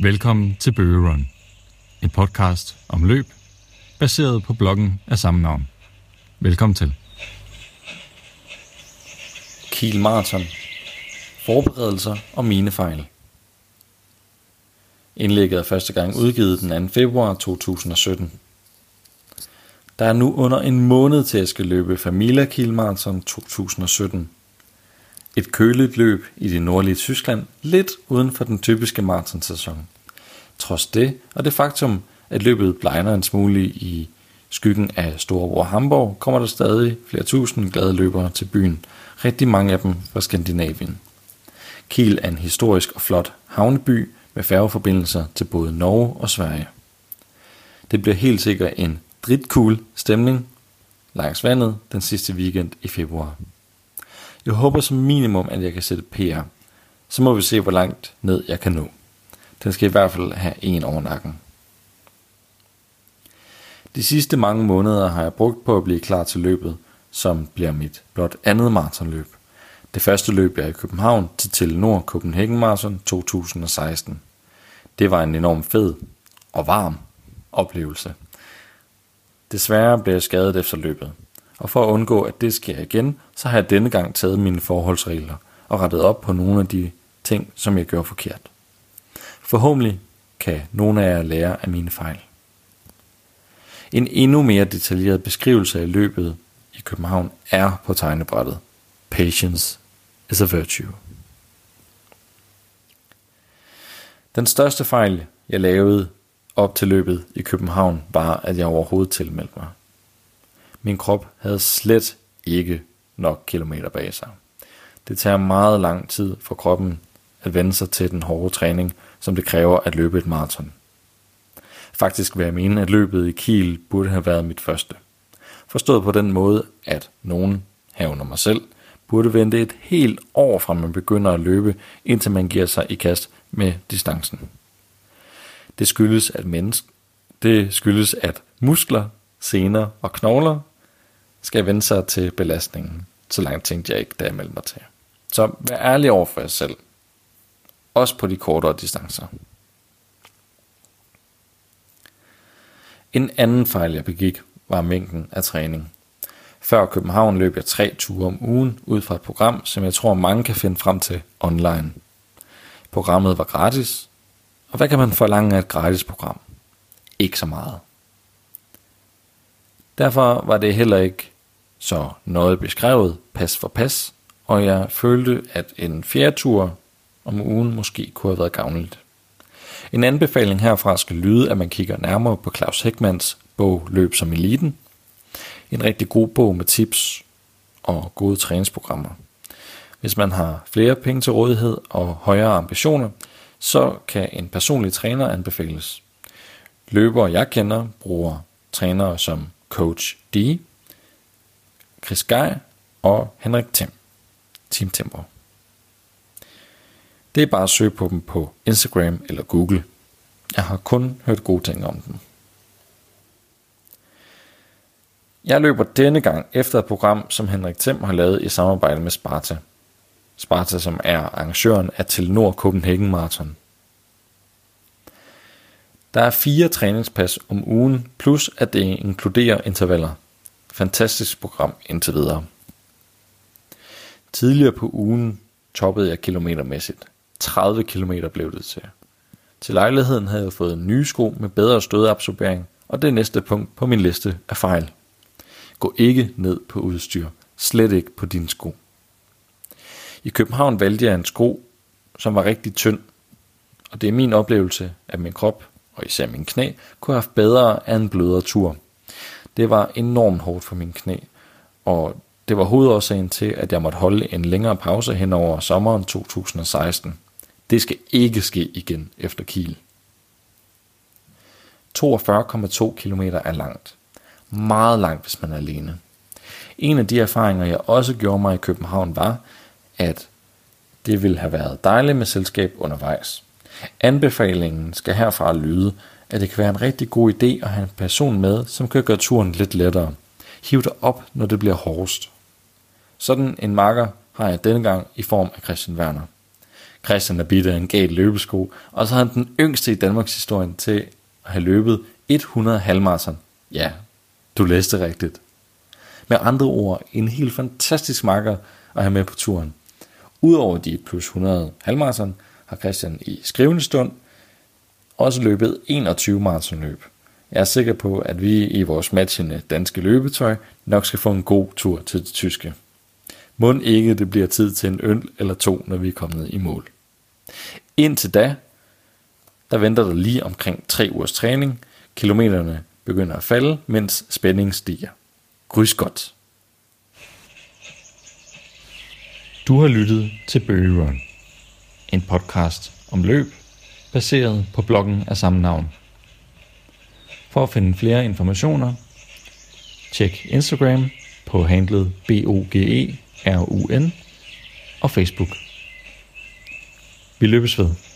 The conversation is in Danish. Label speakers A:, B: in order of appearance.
A: Velkommen til Bøgerun, en podcast om løb, baseret på bloggen af samme navn. Velkommen til.
B: Kiel Marathon. Forberedelser og mine fejl. Indlægget er første gang udgivet den 2. februar 2017. Der er nu under en måned til at skal løbe Familia Kiel Marathon 2017. Et køligt løb i det nordlige Tyskland, lidt uden for den typiske maratonsæson. Trods det, og det faktum, at løbet blegner en smule i skyggen af Storebror Hamburg, kommer der stadig flere tusind glade løbere til byen, rigtig mange af dem fra Skandinavien. Kiel er en historisk og flot havneby med færgeforbindelser til både Norge og Sverige. Det bliver helt sikkert en dritcool stemning langs vandet den sidste weekend i februar. Jeg håber som minimum, at jeg kan sætte PR. Så må vi se, hvor langt ned jeg kan nå. Den skal i hvert fald have en over nakken. De sidste mange måneder har jeg brugt på at blive klar til løbet, som bliver mit blot andet maratonløb. Det første løb er i København til Telenor Copenhagen Marathon 2016. Det var en enorm fed og varm oplevelse. Desværre blev jeg skadet efter løbet, og for at undgå, at det sker igen, så har jeg denne gang taget mine forholdsregler og rettet op på nogle af de ting, som jeg gjorde forkert. Forhåbentlig kan nogle af jer lære af mine fejl. En endnu mere detaljeret beskrivelse af løbet i København er på tegnebrættet. Patience is a virtue. Den største fejl, jeg lavede op til løbet i København, var, at jeg overhovedet tilmeldte mig. Min krop havde slet ikke nok kilometer bag sig. Det tager meget lang tid for kroppen at vende sig til den hårde træning, som det kræver at løbe et maraton. Faktisk vil jeg mene, at løbet i Kiel burde have været mit første. Forstået på den måde, at nogen, herunder mig selv, burde vente et helt år fra man begynder at løbe, indtil man giver sig i kast med distancen. Det skyldes, at menneske, det skyldes, at muskler, sener og knogler skal vende sig til belastningen. Så langt tænkte jeg ikke, da jeg meldte mig til. Så vær ærlig over for jer selv. Også på de kortere distancer. En anden fejl, jeg begik, var mængden af træning. Før København løb jeg tre ture om ugen ud fra et program, som jeg tror mange kan finde frem til online. Programmet var gratis, og hvad kan man forlange af et gratis program? Ikke så meget. Derfor var det heller ikke så noget beskrevet pas for pas, og jeg følte, at en fjerde tur om ugen måske kunne have været gavnligt. En anbefaling herfra skal lyde, at man kigger nærmere på Claus Heckmans bog Løb som Eliten. En rigtig god bog med tips og gode træningsprogrammer. Hvis man har flere penge til rådighed og højere ambitioner, så kan en personlig træner anbefales. Løbere jeg kender bruger trænere som Coach D, Chris Guy og Henrik Tim. Team Tempo. Det er bare at søge på dem på Instagram eller Google. Jeg har kun hørt gode ting om dem. Jeg løber denne gang efter et program, som Henrik Thiem har lavet i samarbejde med Sparta. Sparta, som er arrangøren af Telenor Copenhagen Marathon. Der er fire træningspas om ugen, plus at det inkluderer intervaller. Fantastisk program indtil videre. Tidligere på ugen toppede jeg kilometermæssigt. 30 km blev det til. Til lejligheden havde jeg fået nye sko med bedre stødabsorbering, og det næste punkt på min liste er fejl. Gå ikke ned på udstyr. Slet ikke på dine sko. I København valgte jeg en sko, som var rigtig tynd, og det er min oplevelse, at min krop, og især min knæ, kunne have haft bedre af en blødere tur. Det var enormt hårdt for min knæ, og det var hovedårsagen til, at jeg måtte holde en længere pause hen over sommeren 2016. Det skal ikke ske igen efter Kiel. 42,2 km er langt. Meget langt, hvis man er alene. En af de erfaringer, jeg også gjorde mig i København, var, at det ville have været dejligt med selskab undervejs. Anbefalingen skal herfra lyde, at det kan være en rigtig god idé at have en person med, som kan gøre turen lidt lettere. Hiv dig op, når det bliver hårdest. Sådan en marker har jeg denne gang i form af Christian Werner. Christian er bidt af en gal løbesko, og så er han den yngste i Danmarks historie til at have løbet 100 halvmarathon. Ja, du læste rigtigt. Med andre ord, en helt fantastisk marker at have med på turen. Udover de plus 100 halvmarathon, har Christian i skrivende stund også løbet 21 maratonløb. Jeg er sikker på, at vi i vores matchende danske løbetøj nok skal få en god tur til det tyske. Må ikke det bliver tid til en øl eller to, når vi er kommet i mål. Indtil da, der venter der lige omkring 3 ugers træning. Kilometerne begynder at falde, mens spændingen stiger. Grys godt.
A: Du har lyttet til Bøgerun en podcast om løb, baseret på bloggen af samme navn. For at finde flere informationer, tjek Instagram på handlet BOGE RUN og Facebook. Vi løbes ved.